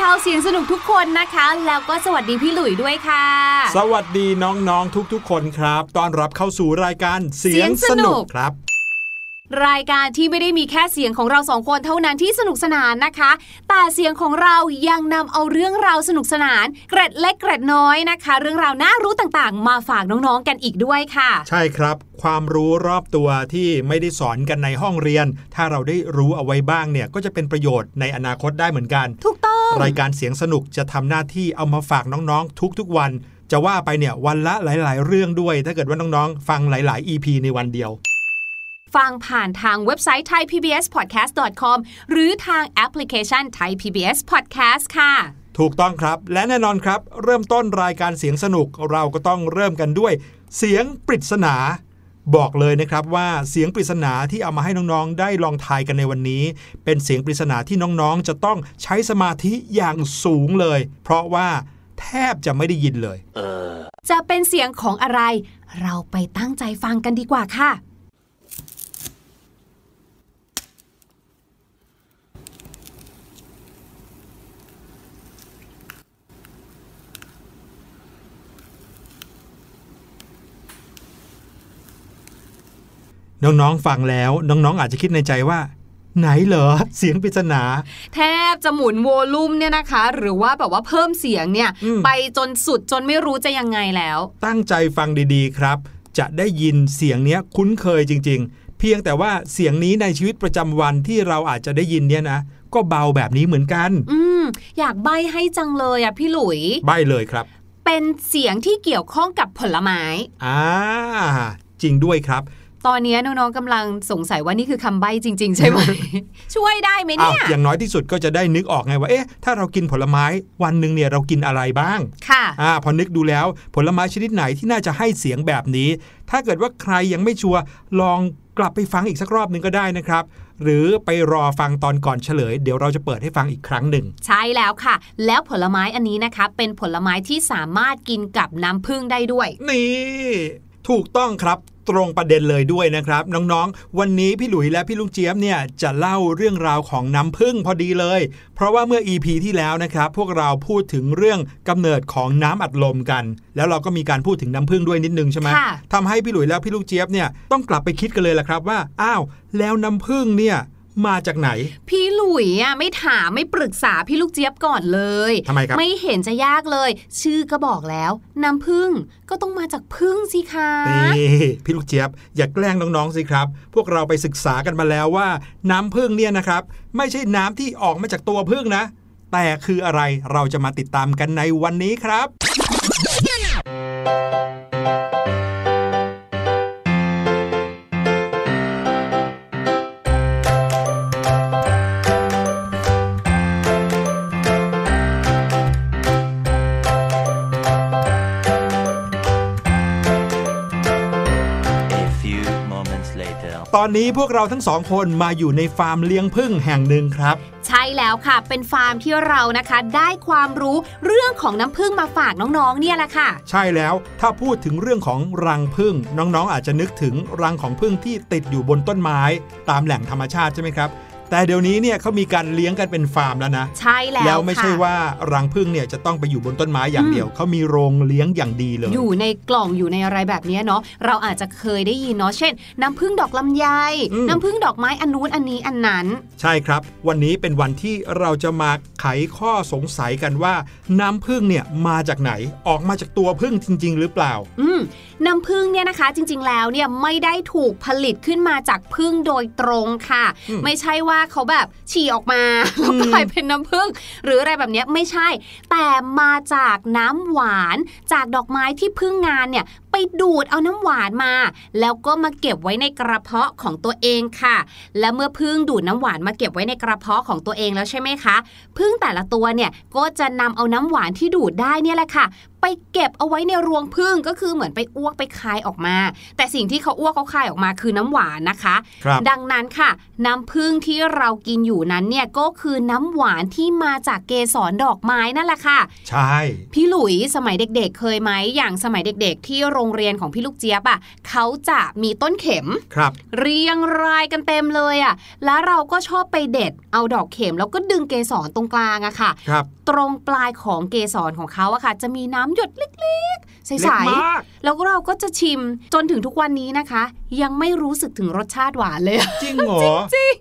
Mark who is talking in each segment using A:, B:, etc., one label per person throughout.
A: ชาวเสียงสนุกทุกคนนะคะ แล้วก็สวัสดีพี่หลุยด้วยค่ะ
B: สวัสดีน้องๆทุกๆ คนครับต้อนรับเข้าสู่รายการเสียง
A: เสียง
B: ส
A: สนุ
B: นุ
A: ก
B: กครับ
A: รายการที่ไม่ได้มีแค่เสียงของเราสองคนเท่านั้นที่สนุกสนานนะคะ แต่เสียงของเรายังนำเอาเรื่องราวสนุกสนาน เกร็ดเล็กเกร็ดน้อยนะคะ เรื่องราวน่ารู้ต่างๆ มาฝากน้องๆกันอีกด้วยค่ะ
B: ใช่ครับ ความรู้รอบตัวที่ไม่ได้สอนกันในห้องเรียน ถ้าเราได้รู้เอาไว้บ้างเนี่ยก็จะเป็นประโยชน์ในอนาคตได้เหมือนกัน
A: ถูกต้อง
B: รายการเสียงสนุกจะทำหน้าที่เอามาฝากน้องๆ ทุกๆวัน จะว่าไปเนี่ยวันละหลาย ๆ เรื่องด้วย ถ้าเกิดว่าน้องๆ ฟังหลาย ๆ EP ในวันเดียว
A: ฟังผ่านทางเว็บไซต์ thaipbspodcast.com หรือทางแอปพลิเคชัน Thai PBS Podcast ค่ะ
B: ถูกต้องครับ และแน่นอนครับ เริ่มต้นรายการเสียงสนุกเราก็ต้องเริ่มกันด้วย เสียงปริศนา บอกเลยนะครับว่าเสียงปริศนาที่เอามาให้น้องๆ ได้ลองทายกันในวันนี้ เป็นเสียงปริศนาที่น้องๆ จะต้องใช้สมาธิอย่างสูงเลย เพราะว่าแทบจะไม่ได้ยินเลย
A: จะเป็นเสียงของอะไร เราไปตั้งใจฟังกันดีกว่าค่ะ
B: น้องๆฟังแล้ว น้องๆอาจจะคิดในใจว่าไหนเหรอเสียงปริศนา
A: แทบจะหมุนโวลูมเนี่ยนะคะ หรือว่าแบบว่าเพิ่มเสียงเนี่ย
B: อืม
A: ไปจนสุดจนไม่รู้จะยังไงแล้ว
B: ตั้งใจฟังดีๆครับ จะได้ยินเสียงเนี้ยคุ้นเคยจริง ๆ เพียงแต่ว่าเสียงนี้ในชีวิตประจำวันที่เราอาจจะได้ยินเนี่ยนะก็เบาแบบนี้เหมือนกัน
A: อืมอยากใบให้จังเลยอะพี่หลุย
B: ใบเลยครับ
A: เป็นเสียงที่เกี่ยวข้องกับผลไม้
B: อ่าจริงด้วยครับ
A: ตอนนี้น้องๆกำลังสงสัยว่านี่คือคำใบ้จริง ๆ ใช่ไหม ช่วยได้ไหม
B: อ้าว
A: เนี่ย
B: อย่างน้อยที่สุดก็จะได้นึกออกไงว่าเอ๊ะถ้าเรากินผลไม้วันหนึ่งเนี่ยเรากินอะไรบ้าง
A: ค่ะ
B: อ่าพอนึกดูแล้วผลไม้ชนิดไหนที่น่าจะให้เสียงแบบนี้ ถ้าเกิดว่าใครยังไม่ชัวร์ลองกลับไปฟังอีกสักรอบหนึ่งก็ได้นะครับ หรือไปรอฟังตอนก่อนเฉลย เดี๋ยวเราจะเปิดให้ฟังอีกครั้งหนึ่ง
A: ใช่แล้วค่ะ แล้วผลไม้อันนี้นะคะ เป็นผลไม้ที่สามารถกินกับน้ำผึ้งได้ด้วย
B: นี่ ถูกต้องครับ ตรงประเด็นเลยด้วยนะครับ น้องๆ วันนี้พี่หลุยและพี่ลูกเจี๊ยบเนี่ยจะเล่าเรื่องราวของน้ำผึ้งพอดีเลย เพราะว่าเมื่อ EP ที่แล้วนะครับพวกเราพูดถึงเรื่องกำเนิดของน้ำอัดลมกัน แล้วเราก็มีการพูดถึงน้ำผึ้งด้วยนิดนึงใช่ไหม
A: ค่ะ
B: ทำให้พี่หลุยและพี่ลูกเจี๊ยบเนี่ยต้องกลับไปคิดกันเลยล่ะครับว่าอ้าวแล้วน้ำผึ้งเนี่ย มาจากไหน
A: พี่หลุยอะไม่ถามไม่ปรึกษาพี่ลูกเจี๊ยบก่อนเลย
B: ทำไมครับ
A: ไม่เห็นจะยากเลย ชื่อก็บอกแล้วน้ำผึ้งก็ต้องมาจากผึ้งสิคะ
B: นี่พี่ลูกเจี๊ยบอย่าแกล้งน้องๆสิครับ พวกเราไปศึกษากันมาแล้วว่า น้ำผึ้งเนี่ยนะครับ ไม่ใช่น้ำที่ออกมาจากตัวผึ้งนะ แต่คืออะไรเราจะมาติดตามกันในวันนี้ครับ อนนี้พวกเราทั้งสองคนมาอยู่ในฟาร์มเลี้ยงผึ้งแห่งหนึ่งครับ
A: ใช่แล้วค่ะ เป็นฟาร์มที่เรานะคะได้ความรู้เรื่องของน้ำผึ้งมาฝากน้องๆ เนี่ยแหละค่ะ
B: ใช่แล้วถ้าพูดถึงเรื่องของรังผึ้งน้องๆ อาจจะนึกถึงรังของผึ้งที่ติดอยู่บนต้นไม้ ตามแหล่งธรรมชาติใช่ไหมครับ แต่เดี๋ยวนี้เนี่ยเขามีการเลี้ยงกันเป็นฟาร์มแล้วนะ
A: ใช่แล้ว
B: แล้วไม่ใช่
A: ค่ะ
B: ว่ารังผึ้งเนี่ยจะต้องไปอยู่บนต้นไม้อย่างเดียวเขามีโรงเลี้ยงอย่างดีเลย
A: อยู่ในกล่องอยู่ในอะไรแบบเนี้ยเนาะเราอาจจะเคยได้ยินเนาะเช่น น้ำผึ้งดอกลำไย
B: อืม
A: น้ำผึ้งดอกไม้อันนู้นอันนี้อันนั้น
B: ใช่ครับ วันนี้เป็นวันที่เราจะมา ไขข้อสงสัยกันว่า น้ำผึ้งเนี่ยมาจากไหนออกมาจากตัวผึ้งจริง ๆ หรือเปล่า
A: อืมน้ำผึ้งเนี่ยนะคะ จริง ๆ แล้วเนี่ยไม่ได้ถูกผลิตขึ้นมาจากผึ้งโดยตรงค่ะ
B: อืม
A: ไม่ใช่ว่าเขาแบบฉี่ออกมาแล้วกลายเป็นน้ำผึ้งหรืออะไรแบบเนี้ยไม่ใช่ แต่มาจากน้ำหวานจากดอกไม้ที่พึ่งงานเนี่ยไปดูดเอาน้ำหวานมา แล้วก็มาเก็บไว้ในกระเพาะของตัวเองค่ะ และเมื่อพึ่งดูดน้ำหวานมาเก็บไว้ในกระเพาะของตัวเองแล้วใช่ไหมคะพึ่งแต่ละตัวเนี่ยก็จะนำเอาน้ำหวานที่ดูดได้เนี่ยแหละค่ะ ไปไปเก็บเอาไว้ในรวงพึ่งก็คือเหมือนไปอ้วกไปคายออกมา แต่สิ่งที่เขาอ้วกเขาคายออกมาคือน้ำหวานนะคะ
B: ครับ
A: ดังนั้นค่ะ น้ำผึ้งที่เรากินอยู่นั้นเนี่ยก็คือน้ำหวานที่มาจากเกสรดอกไม้นั่นแหละค่ะ
B: ใช่
A: พี่หลุยสมัยเด็กๆ เคยไหมอย่างสมัยเด็ก ๆ ที่โรงเรียนของพี่ลูกเจี๊ยบอะเขาจะมีต้นเข็ม
B: ครับ
A: เรียงรายกันเต็มเลยอะแล้วเราก็ชอบไปเด็ด เอาดอกเข็มแล้วก็ดึงเกสรตรงกลางอะค่ะ
B: ครับ
A: ตรงปลายของเกสรของเขาอะค่ะ จะมีน้ำหยดเล็กๆ ใส
B: เล็กมาก
A: ๆแล้วก็เราก็จะชิมจนถึงทุกวันนี้นะคะ ยังไม่รู้สึกถึงรสชาติหวานเลย
B: จริงเหรอ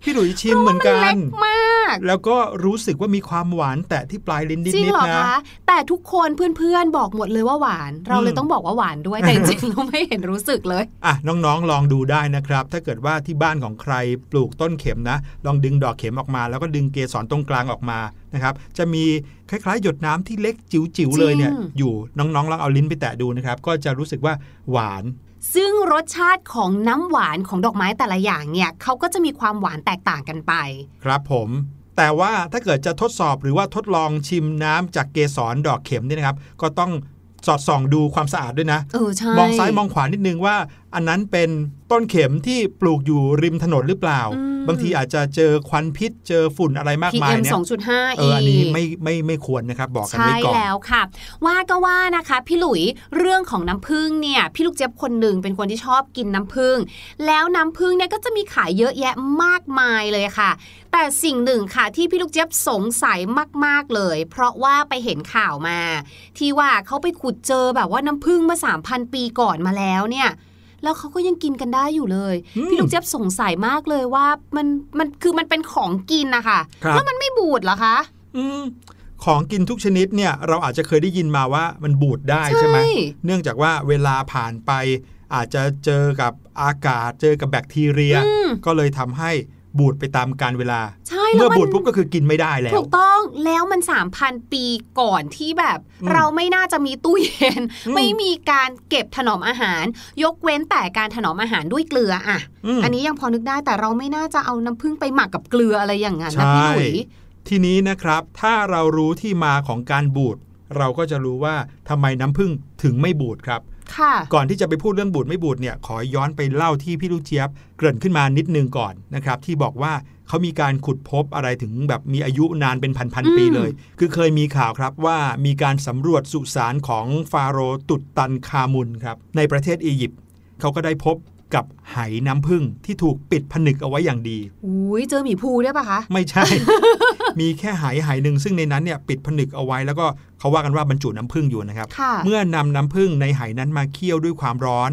B: พี่หลุยชิมเหมือนกั
A: เล็
B: น
A: กมาก
B: แล้วก็รู้สึกว่ามีความหวานแตะที่ปลายลิ้นนิ
A: จริง
B: ด
A: เหรอ
B: ๆนะ
A: คะแต่ทุกคนเพื่อนๆบอกหมดเลยว่าหวาน เราเลย
B: อืม
A: ต้องบอกว่าหวานด้วยแต่จริงๆเราไม่เห็นรู้สึกเลย
B: อะน้องๆลองดูได้นะครับ ถ้าเกิดว่าที่บ้านของใครปลูกต้นเข็มนะ ลองดึงดอกเข็มออกมา แล้วก็ดึงเกสรตรงกลางออกมา นะครับจะมีคล้ายๆ หยดน้ำที่เล็กจิ๋วๆเลยเนี่ย
A: จริง
B: อยู่น้องๆลองเอาลิ้นไปแตะดูนะครับก็จะรู้สึกว่าหวาน
A: ซึ่งรสชาติของน้ำหวานของดอกไม้แต่ละอย่างเนี่ยเขาก็จะมีความหวานแตกต่างกันไป
B: ครับผม แต่ว่าถ้าเกิดจะทดสอบหรือว่าทดลองชิมน้ำจากเกสรดอกเข็มเนี่ยนะครับ ก็ต้องสอดส่องดูความสะอาดด้วยนะ
A: เออใช่
B: มองซ้ายมองขวานิดนึงว่าอันนั้นเป็นต้นเข็มที่ปลูกอยู่ริมถนนหรือเปล่า
A: อืม
B: บางทีอาจจะเจอควันพิษเจอฝุ่นอะไรมากมาย
A: PM
B: เนี่ย
A: 2.5
B: เอออันนี้ไม่ไม่ไม่ควรนะครับ บอกกัน
A: ใช่
B: ไว้ก่อน
A: แล้วค่ะ ว่าก็ว่านะคะ พี่หลุยเรื่องของน้ำผึ้งเนี่ย พี่ลูกเจี๊ยบคนหนึ่งเป็นคนที่ชอบกินน้ำผึ้งแล้วน้ำผึ้งเนี่ยก็จะมีขายเยอะแยะมากมายเลยค่ะ แต่สิ่งหนึ่งค่ะที่พี่ลูกเจี๊ยบสงสัยมาก ๆเลย เพราะว่าไปเห็นข่าวมา ที่ว่าเขาไปขุดเจอแบบว่าน้ำผึ้งเมื่อ3,000ปีก่อนมาแล้วเนี่ย แล้วเขาก็ยังกินกันได้อยู่เลย
B: อืม
A: พี่ลูกเจี๊ยบสงสัยมากเลยว่ามันมันคือมันเป็นของกินนะคะ
B: ครับ
A: แล้วมันไม่บูดเหรอคะ
B: อืมของกินทุกชนิดเนี่ยเราอาจจะเคยได้ยินมาว่ามันบูดได้ใช่ไหม
A: ใช่
B: เนื่องจากว่าเวลาผ่านไป อาจจะเจอกับอากาศเจอกับแบคทีเรีย
A: อืม
B: ก็เลยทำให้บูดไปตามกาลเวลา
A: ใช่แล้
B: เมื่
A: ว
B: อ
A: มัน
B: บูดปุ๊บก็คือกินไม่ได้แล้ว
A: ถูกต้องแล้วมัน3,000ปีก่อนที่แบบ
B: อืม
A: เราไม่น่าจะมีตู้เย็น
B: อืม
A: ไม่มีการเก็บถนอมอาหาร ยกเว้นแต่การถนอมอาหารด้วยเกลืออะ
B: ม
A: อันนี้ยังพอนึกได้แต่เราไม่น่าจะเอาน้ำผึ้งไปหมักกับเกลืออะไรอย่างนั้นนะ
B: ใช่
A: พี่หลุย
B: ทีนี้นะครับ ถ้าเรารู้ที่มาของการบูดเราก็จะรู้ว่าทำไมน้ำผึ้งถึงไม่บูดครับ
A: ค่ะ
B: ก่อนที่จะไปพูดเรื่องบูดไม่บูดเนี่ยขอย้อนไปเล่าที่พี่ลูกเจี๊ยบ เกริ่นขึ้นมานิดนึงก่อนนะครับที่บอกว่าเขามีการขุดพบอะไรถึงแบบมีอายุนานเป็นพัน
A: อืม
B: ๆปีเลย คือเคยมีข่าวครับว่ามีการสำรวจสุสานของฟาโรห์ตุดตันคามุนครับในประเทศอียิปต์เขาก็ได้พบ กับไหน้ำผึ้งที่ถูกปิดผนึกเอาไว้อย่างดี
A: อุ้ยเจอหมีภูด้วยปะคะ
B: ไม่ใช่ มีแค่ไหไหหนึ่งซึ่งในนั้นเนี่ยปิดผนึกเอาไว้ แล้วก็เขาว่ากันว่าบรรจุน้ำผึ้งอยู่นะครับ
A: ค่ะ
B: เมื่อนำน้ำผึ้งในไหนั้นมาเคี่ยวด้วยความร้อน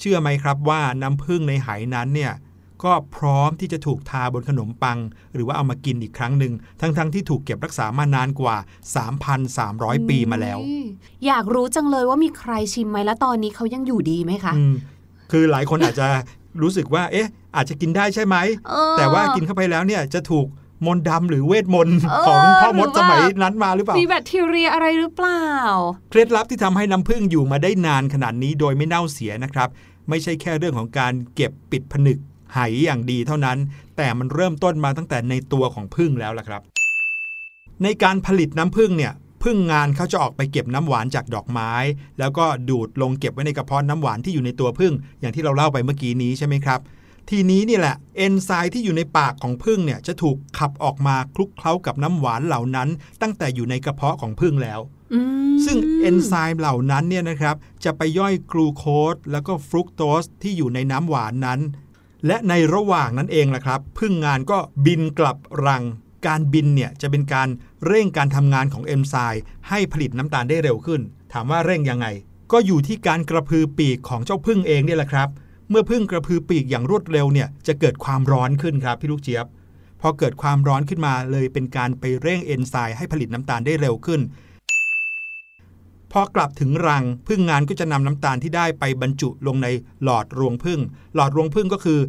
B: เชื่อไหมครับว่าน้ำผึ้งในไหนั้นเนี่ยก็พร้อมที่จะถูกทาบนขนมปัง หรือว่าเอามากินอีกครั้งหนึ่งทั้งๆที่ถูกเก็บรักษามานานกว่า 3,300 ปีมาแล้ว
A: อุ๊ยอยากรู้จังเลยว่ามีใครชิมไหมแล้วตอนนี้เขายังอยู่ดีไหมคะ
B: อืม คือหลายคนอาจจะรู้สึกว่า เอ๊ะ อาจจะกินได้ใช่ไหม
A: เออ
B: แต่ว่ากินเข้าไปแล้วเนี่ยจะถูกมนต์ดำหรือเวทมนต์
A: เออ
B: ของพ่อมด
A: หรือ
B: ส
A: ว่า
B: มัยนั้นมาหรือเปล่า
A: มีแบคทีเรียอะไรหรือเปล่า
B: เคล็ดลับที่ทำให้น้ำผึ้งอยู่มาได้นานขนาดนี้โดยไม่เน่าเสียนะครับ ไม่ใช่แค่เรื่องของการเก็บปิดผนึกไหอย่างดีเท่านั้น แต่มันเริ่มต้นมาตั้งแต่ในตัวของผึ้งแล้วล่ะครับ ในการผลิตน้ำผึ้งเนี่ย ผึ้งงานเขาจะออกไปเก็บน้ำหวานจากดอกไม้ แล้วก็ดูดลงเก็บไว้ในกระเพาะน้ำหวานที่อยู่ในตัวผึ้งอย่างที่เราเล่าไปเมื่อกี้นี้ใช่ไหมครับ ทีนี้นี่แหละเอนไซม์ที่อยู่ในปากของผึ้งเนี่ยจะถูกขับออกมาคลุกเคล้ากับน้ำหวานเหล่านั้น ตั้งแต่อยู่ในกระเพาะของผึ้งแล้ว
A: อืม
B: ซึ่งเอนไซม์เหล่านั้นเนี่ยนะครับจะไปย่อยกลูโคสแล้วก็ฟรุกโตสที่อยู่ในน้ำหวานนั้น และในระหว่างนั้นเองล่ะครับ พึ่งงานก็บินกลับรัง การบินเนี่ยจะเป็นการเร่งการทำงานของเอนไซม์ให้ผลิตน้ำตาลได้เร็วขึ้น ถามว่าเร่งยังไง ก็อยู่ที่การกระพือปีกของเจ้าพึ่งเองเนี่ยแหละครับ เมื่อพึ่งกระพือปีกอย่างรวดเร็วเนี่ยจะเกิดความร้อนขึ้นครับพี่ลูกเจี๊ยบ พอเกิดความร้อนขึ้นมาเลยเป็นการไปเร่งเอนไซม์ให้ผลิตน้ำตาลได้เร็วขึ้น พอกลับถึงรังพึ่งงานก็จะนำน้ำตาลที่ได้ไปบรรจุลงในหลอดรวงพึ่ง หลอดรวงพึ่งก็คือ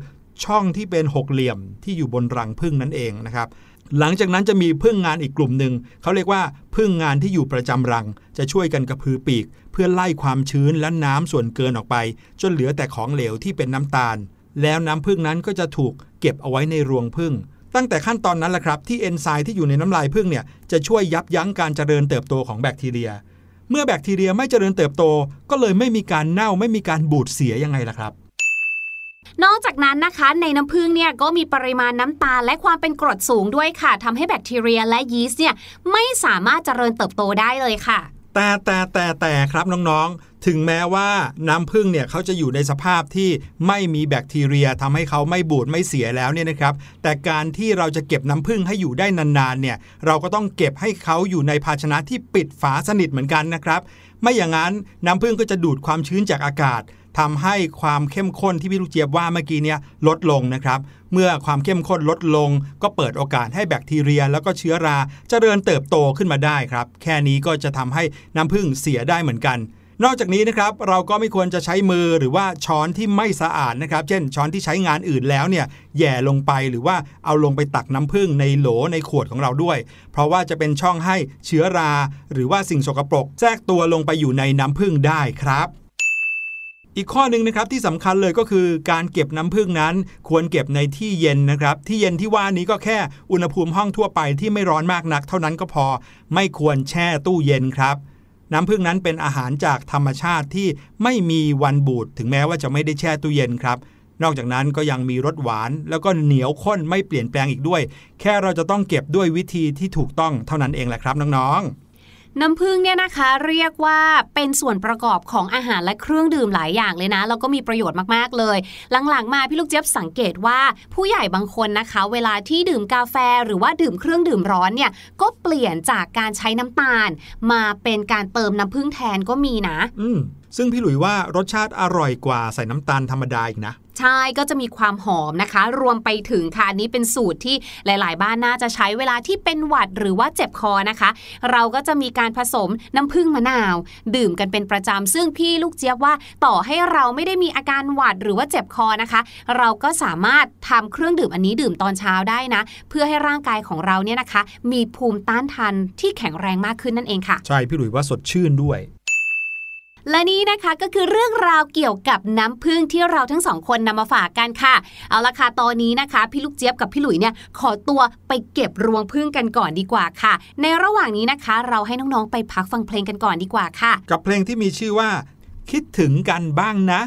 B: ช่องที่เป็นหกเหลี่ยมที่อยู่บนรังพึ่งนั่นเองนะครับ หลังจากนั้นจะมีพึ่งงานอีกกลุ่มหนึ่งเขาเรียกว่าพึ่งงานที่อยู่ประจำรัง จะช่วยกันกระพือปีก เพื่อไล่ความชื้นและน้ำส่วนเกินออกไป จนเหลือแต่ของเหลวที่เป็นน้ำตาล แล้วน้ำพึ่งนั้นก็จะถูกเก็บเอาไว้ในรวงพึ่งตั้งแต่ขั้นตอนนั้นแหละครับที่เอนไซม์ที่อยู่ในน้ำลายพึ่งเนี่ยจะช่วยยับยั้งการเจริญเติบโตของแบคทีเรีย เมื่อแบคทีเรียไม่เจริญเติบโต ก็เลยไม่มีการเน่าไม่มีการบูดเสียยังไงล่ะครับ
A: นอกจากนั้นนะคะในน้ำผึ้งเนี่ยก็มีปริมาณน้ำตาลและความเป็นกรดสูงด้วยค่ะทำให้แบคทีเรียและยีสต์เนี่ยไม่สามารถเจริญเติบโตได้เลยค่ะ
B: แต่แต่แต่แต่ครับน้องๆ ถึงแม้ว่าน้ำผึ้งเนี่ยเขาจะอยู่ในสภาพที่ไม่มีแบคทีเรียทำให้เขาไม่บูดไม่เสียแล้วเนี่ยนะครับ แต่การที่เราจะเก็บน้ำผึ้งให้อยู่ได้นานๆเนี่ยเราก็ต้องเก็บให้เขาอยู่ในภาชนะที่ปิดฝาสนิทเหมือนกันนะครับ ไม่อย่างนั้นน้ำผึ้งก็จะดูดความชื้นจากอากาศ ทำให้ความเข้มข้นที่พี่ลูกเจี๊ยบว่าเมื่อกี้เนี่ยลดลงนะครับ เมื่อความเข้มข้นลดลง ก็เปิดโอกาสให้แบคทีเรีย แล้วก็เชื้อราจเจริญเติบโตขึ้นมาได้ครับ แค่นี้ก็จะทำให้น้ำผึ้งเสียได้เหมือนกันนอกจากนี้นะครับเราก็ไม่ควรจะใช้มือหรือว่าช้อนที่ไม่สะอาดนะครับ เช่นช้อนที่ใช้งานอื่นแล้วเนี่ยแย่ลงไปหรือว่าเอาลงไปตักน้ำผึ้งในโหลในขวดของเราด้วย เพราะว่าจะเป็นช่องให้เชื้อรา หรือว่าสิ่งสกปรกแทรกตัวลงไปอยู่ในน้ำผึ้งได้ครับ อีกข้อหนึ่งนะครับที่สำคัญเลยก็คือการเก็บน้ำผึ้งนั้น ควรเก็บในที่เย็นนะครับ ที่เย็นที่ว่านี้ก็แค่อุณหภูมิห้องทั่วไปที่ไม่ร้อนมากนัก เท่านั้นก็พอ ไม่ควรแช่ตู้เย็นครับ น้ำผึ้งนั้นเป็นอาหารจากธรรมชาติที่ไม่มีวันบูดถึงแม้ว่าจะไม่ได้แช่ตู้เย็นครับนอกจากนั้นก็ยังมีรสหวาน แล้วก็เหนียวข้นไม่เปลี่ยนแปลงอีกด้วย แค่เราจะต้องเก็บด้วยวิธีที่ถูกต้องเท่านั้นเองแหละครับน้องๆ
A: น้ำผึ้งเนี่ยนะคะเรียกว่าเป็นส่วนประกอบของอาหารและเครื่องดื่มหลายอย่างเลยนะแล้วก็มีประโยชน์มากๆเลย หลังๆ มาพี่ลูกเจี๊ยบสังเกตว่าผู้ใหญ่บางคนนะคะ เวลาที่ดื่มกาแฟหรือว่าดื่มเครื่องดื่มร้อนเนี่ยก็เปลี่ยนจากการใช้น้ำตาล มาเป็นการเติมน้ำผึ้งแทนก็มีนะ
B: อื ซึ่งพี่หลุยว่ารสชาติอร่อยกว่าใส่น้ำตาลธรรมดาอีกนะ
A: ใช่ก็จะมีความหอมนะคะ รวมไปถึงค่ะอันนี้เป็นสูตรที่หลาย ๆ บ้านน่าจะใช้เวลาที่เป็นหวัดหรือว่าเจ็บคอนะคะ เราก็จะมีการผสมน้ำผึ้งมะนาว ดื่มกันเป็นประจำซึ่งพี่ลูกเจี๊ยบว่าต่อให้เราไม่ได้มีอาการหวัดหรือว่าเจ็บคอนะคะ เราก็สามารถทำเครื่องดื่มอันนี้ดื่มตอนเช้าได้นะ เพื่อให้ร่างกายของเราเนี่ยนะคะ มีภูมิต้านทานที่แข็งแรงมากขึ้นนั่นเองค่ะ
B: ใช่พี่หลุยว่าสดชื่นด้วย
A: และนี่นะคะก็คือเรื่องราวเกี่ยวกับน้ำพึ่งที่เราทั้งสองคนนำมาฝากกันค่ะ เอาละค่ะตอนนี้นะคะ พี่ลูกเจี๊ยบกับพี่หลุยเนี่ยขอตัวไปเก็บรวงพึ่งกันก่อนดีกว่าค่ะ ในระหว่างนี้นะคะ เราให้น้องๆไปพักฟังเพลงกันก่อนดีกว่าค่ะ
B: กับเพลงที่มีชื่อว่า คิดถึงกันบ้างนะ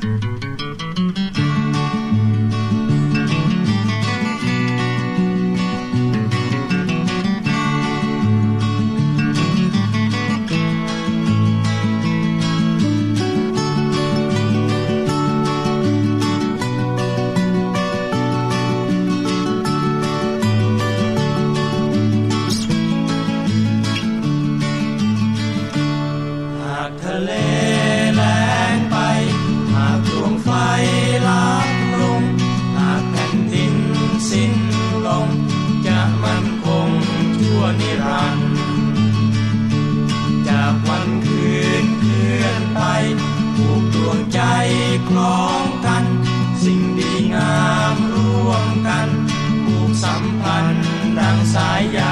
B: า
C: ยใย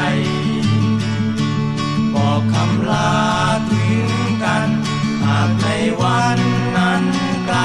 C: บอกคำลาถึงกัน หากในวันนั้นไกล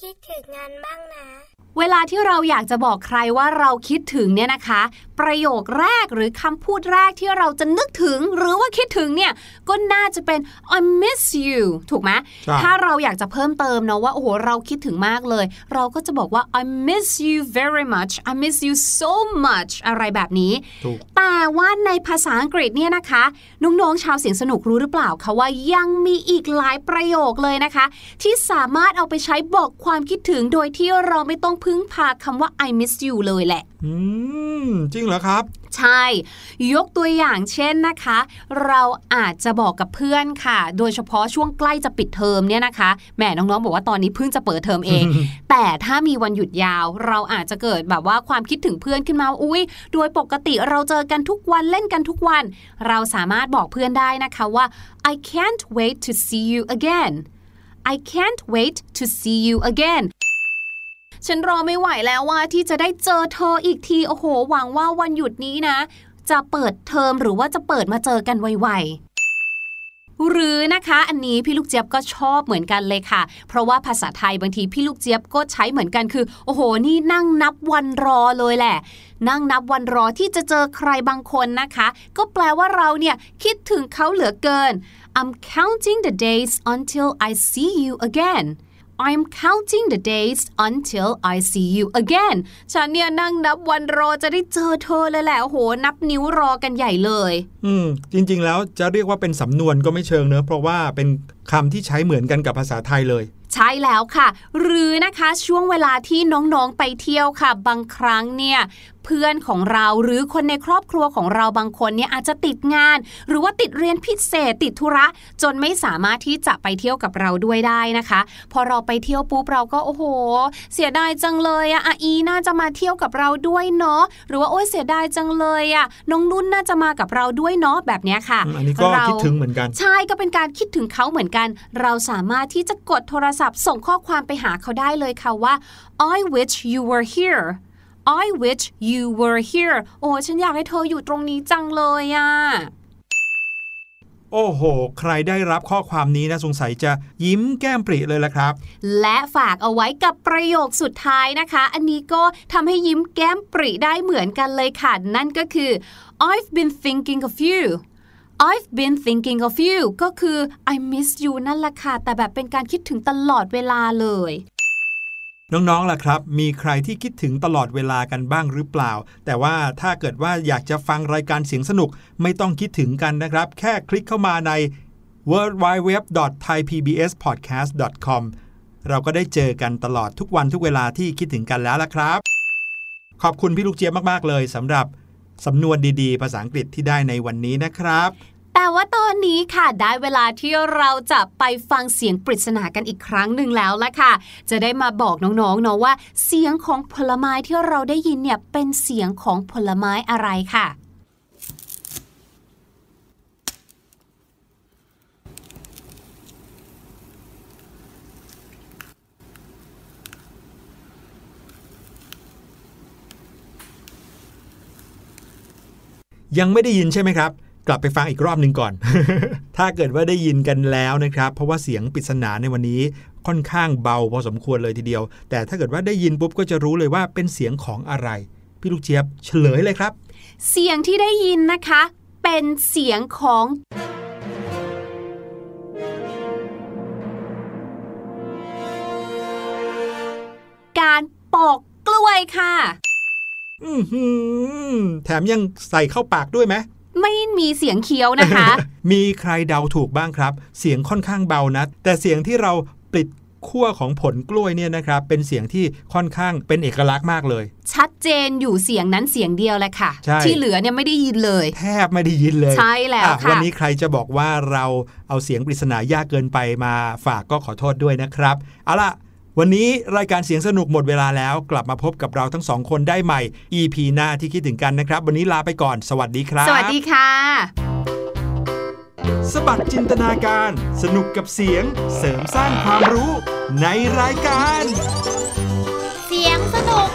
C: คิดถึง
D: งานบ้างนะ
A: เวลาที่เราอยากจะบอกใครว่าเราคิดถึงเนี่ยนะคะ ประโยคแรกหรือคำพูดแรกที่เราจะนึกถึงหรือว่าคิดถึงเนี่ย ก็น่าจะเป็น I miss you ถูกไหม
B: ใช่
A: ถ้าเราอยากจะเพิ่มเติมเนาะว่าโอ้โหเราคิดถึงมากเลย เราก็จะบอกว่า I miss you very much I miss you so much อะไรแบบนี้
B: ถูก
A: แต่ว่าในภาษาอังกฤษเนี่ยนะคะน้องๆชาวเสียงสนุกรู้หรือเปล่าคะว่ายังมีอีกหลายประโยคเลยนะคะ ที่สามารถเอาไปใช้บอกความคิดถึงโดยที่เราไม่ต้องพึ่งพาคำว่า I miss you เลยแหละ
B: อืม จริงเหรอครับ
A: ใช่ ยกตัวอย่างเช่นนะคะ เราอาจจะบอกกับเพื่อนค่ะ โดยเฉพาะช่วงใกล้จะปิดเทอมเนี่ยนะคะแหมน้องๆบอกว่าตอนนี้เพิ่งจะเปิดเทอมเอง แต่ถ้ามีวันหยุดยาว เราอาจจะเกิดแบบว่าความคิดถึงเพื่อนขึ้นมาว่าอุ้ยโดยปกติเราเจอกันทุกวันเล่นกันทุกวัน เราสามารถบอกเพื่อนได้นะคะว่า I can't wait to see you again I can't wait to see you again ฉันรอไม่ไหวแล้วว่าที่จะได้เจอเธออีกที โอ้โห หวังว่าวันหยุดนี้นะ จะเปิดเทอมหรือว่าจะเปิดมาเจอกันไวๆ หรือนะคะอันนี้พี่ลูกเจี๊ยบก็ชอบเหมือนกันเลยค่ะ เพราะว่าภาษาไทยบางทีพี่ลูกเจี๊ยบก็ใช้เหมือนกันคือ โอ้โห นี่นั่งนับวันรอเลยแหละ นั่งนับวันรอที่จะเจอใครบางคนนะคะ ก็แปลว่าเราเนี่ยคิดถึงเขาเหลือเกิน I'm counting the days until I see you again I'm counting the days until I see you again ฉันเนี่ยนั่งนับวันรอจะได้เจอเธอเลยแหละโหนับนิ้วรอกันใหญ่เลย
B: อืม จริง ๆ แล้วจะเรียกว่าเป็นสำนวนก็ไม่เชิงเนอะเพราะว่าเป็นคำที่ใช้เหมือนกันกับภาษาไทยเลย
A: ใช่แล้วค่ะ หรือนะคะช่วงเวลาที่น้องๆไปเที่ยวค่ะ บางครั้งเนี่ยเพื่อนของเราหรือคนในครอบครัวของเราบางคนเนี่ยอาจจะติดงาน หรือว่าติดเรียนพิเศษติดธุระ จนไม่สามารถที่จะไปเที่ยวกับเราด้วยได้นะคะ พอเราไปเที่ยวปุ๊บเราก็โอ้โห เสียดายจังเลยอะอะอีน่าจะมาเที่ยวกับเราด้วยเนาะหรือว่าโอ้ยเสียดายจังเลยอะน้องนุ่นน่าจะมากับเราด้วยเนาะแบบเนี้ยค่ะ
B: อืมอันนี้ก็
A: เรา
B: คิดถึงเหมือนกัน
A: ใช่ก็เป็นการคิดถึงเขาเหมือนกัน เราสามารถที่จะกดโทรศัพท์ส่งข้อความไปหาเขาได้เลยค่ะว่า I wish you were here I wish you were here โอ้ฉันอยากให้เธออยู่ตรงนี้จังเลยอะ
B: โอ้โห ใครได้รับข้อความนี้นะสงสัยจะยิ้มแก้มปริเลยละครับ
A: และฝากเอาไว้กับประโยคสุดท้ายนะคะ อันนี้ก็ทำให้ยิ้มแก้มปริได้เหมือนกันเลยค่ะ นั่นก็คือ I've been thinking of you I've been thinking of you ก็คือ I miss you นั่นแหละค่ะ แต่แบบเป็นการคิดถึงตลอดเวลาเลย
B: น้องๆล่ะครับ มีใครที่คิดถึงตลอดเวลากันบ้างหรือเปล่า แต่ว่าถ้าเกิดว่าอยากจะฟังรายการเสียงสนุกไม่ต้องคิดถึงกันนะครับ แค่คลิกเข้ามาใน w w w t h a i p b s p o d c a s t c o m เราก็ได้เจอกันตลอดทุกวันทุกเวลาที่คิดถึงกันแล้วล่ะครับ ขอบคุณพี่ลูกเจี๊ยบมากๆเลยสำหรับ สำนวนดีๆ ภาษาอังกฤษที่ได้ในวันนี้นะครับ
A: แต่ว่าตอนนี้ค่ะได้เวลาที่เราจะไปฟังเสียงปริศนากันอีกครั้งหนึ่งแล้วละค่ะ จะได้มาบอกน้องๆเนาะว่า เสียงของผลไม้ที่เราได้ยินเนี่ยเป็นเสียงของผลไม้อะไรค่ะ
B: ยังไม่ได้ยินใช่ไหมครับ กลับไปฟังอีกรอบหนึ่งก่อน ถ้าเกิดว่าได้ยินกันแล้วนะครับ เพราะว่าเสียงปริศนาในวันนี้ค่อนข้างเบาพอสมควรเลยทีเดียว แต่ถ้าเกิดว่าได้ยินปุ๊บก็จะรู้เลยว่าเป็นเสียงของอะไร พี่ลูกเจี๊ยบเฉลยเลยครับ
A: เสียงที่ได้ยินนะคะ เป็นเสียงของการปอกกล้วยค่ะ
B: แถมยังใส่เข้าปากด้วยไหม
A: ไม่มีเสียงเคี้ยวนะคะ
B: มีใครเดาถูกบ้างครับ เสียงค่อนข้างเบานะ แต่เสียงที่เราปลิดขั้วของผลกล้วยเนี่ยนะครับ เป็นเสียงที่ค่อนข้างเป็นเอกลักษณ์มากเลย
A: ชัดเจนอยู่เสียงนั้นเสียงเดียวแหละค่ะ
B: ใช่
A: ที่เหลือเนี่ยไม่ได้ยินเลย
B: แทบไม่ได้ยินเลย
A: ใช่แล้ว
B: อ่
A: ค่ะ
B: วันนี้ใครจะบอกว่าเราเอาเสียงปริศนายากเกินไปมาฝากก็ขอโทษด้วยนะครับ เอาล่ะ วันนี้รายการเสียงสนุกหมดเวลาแล้ว กลับมาพบกับเราทั้งสองคนได้ใหม่ EP หน้าที่คิดถึงกันนะครับ วันนี้ลาไปก่อน สวัสดีครับ
A: สวัสดีค่ะ
B: สบัดจินตนาการ สนุกกับเสียงเสริมสร้างความรู้ในรายการ
E: เสียงสนุก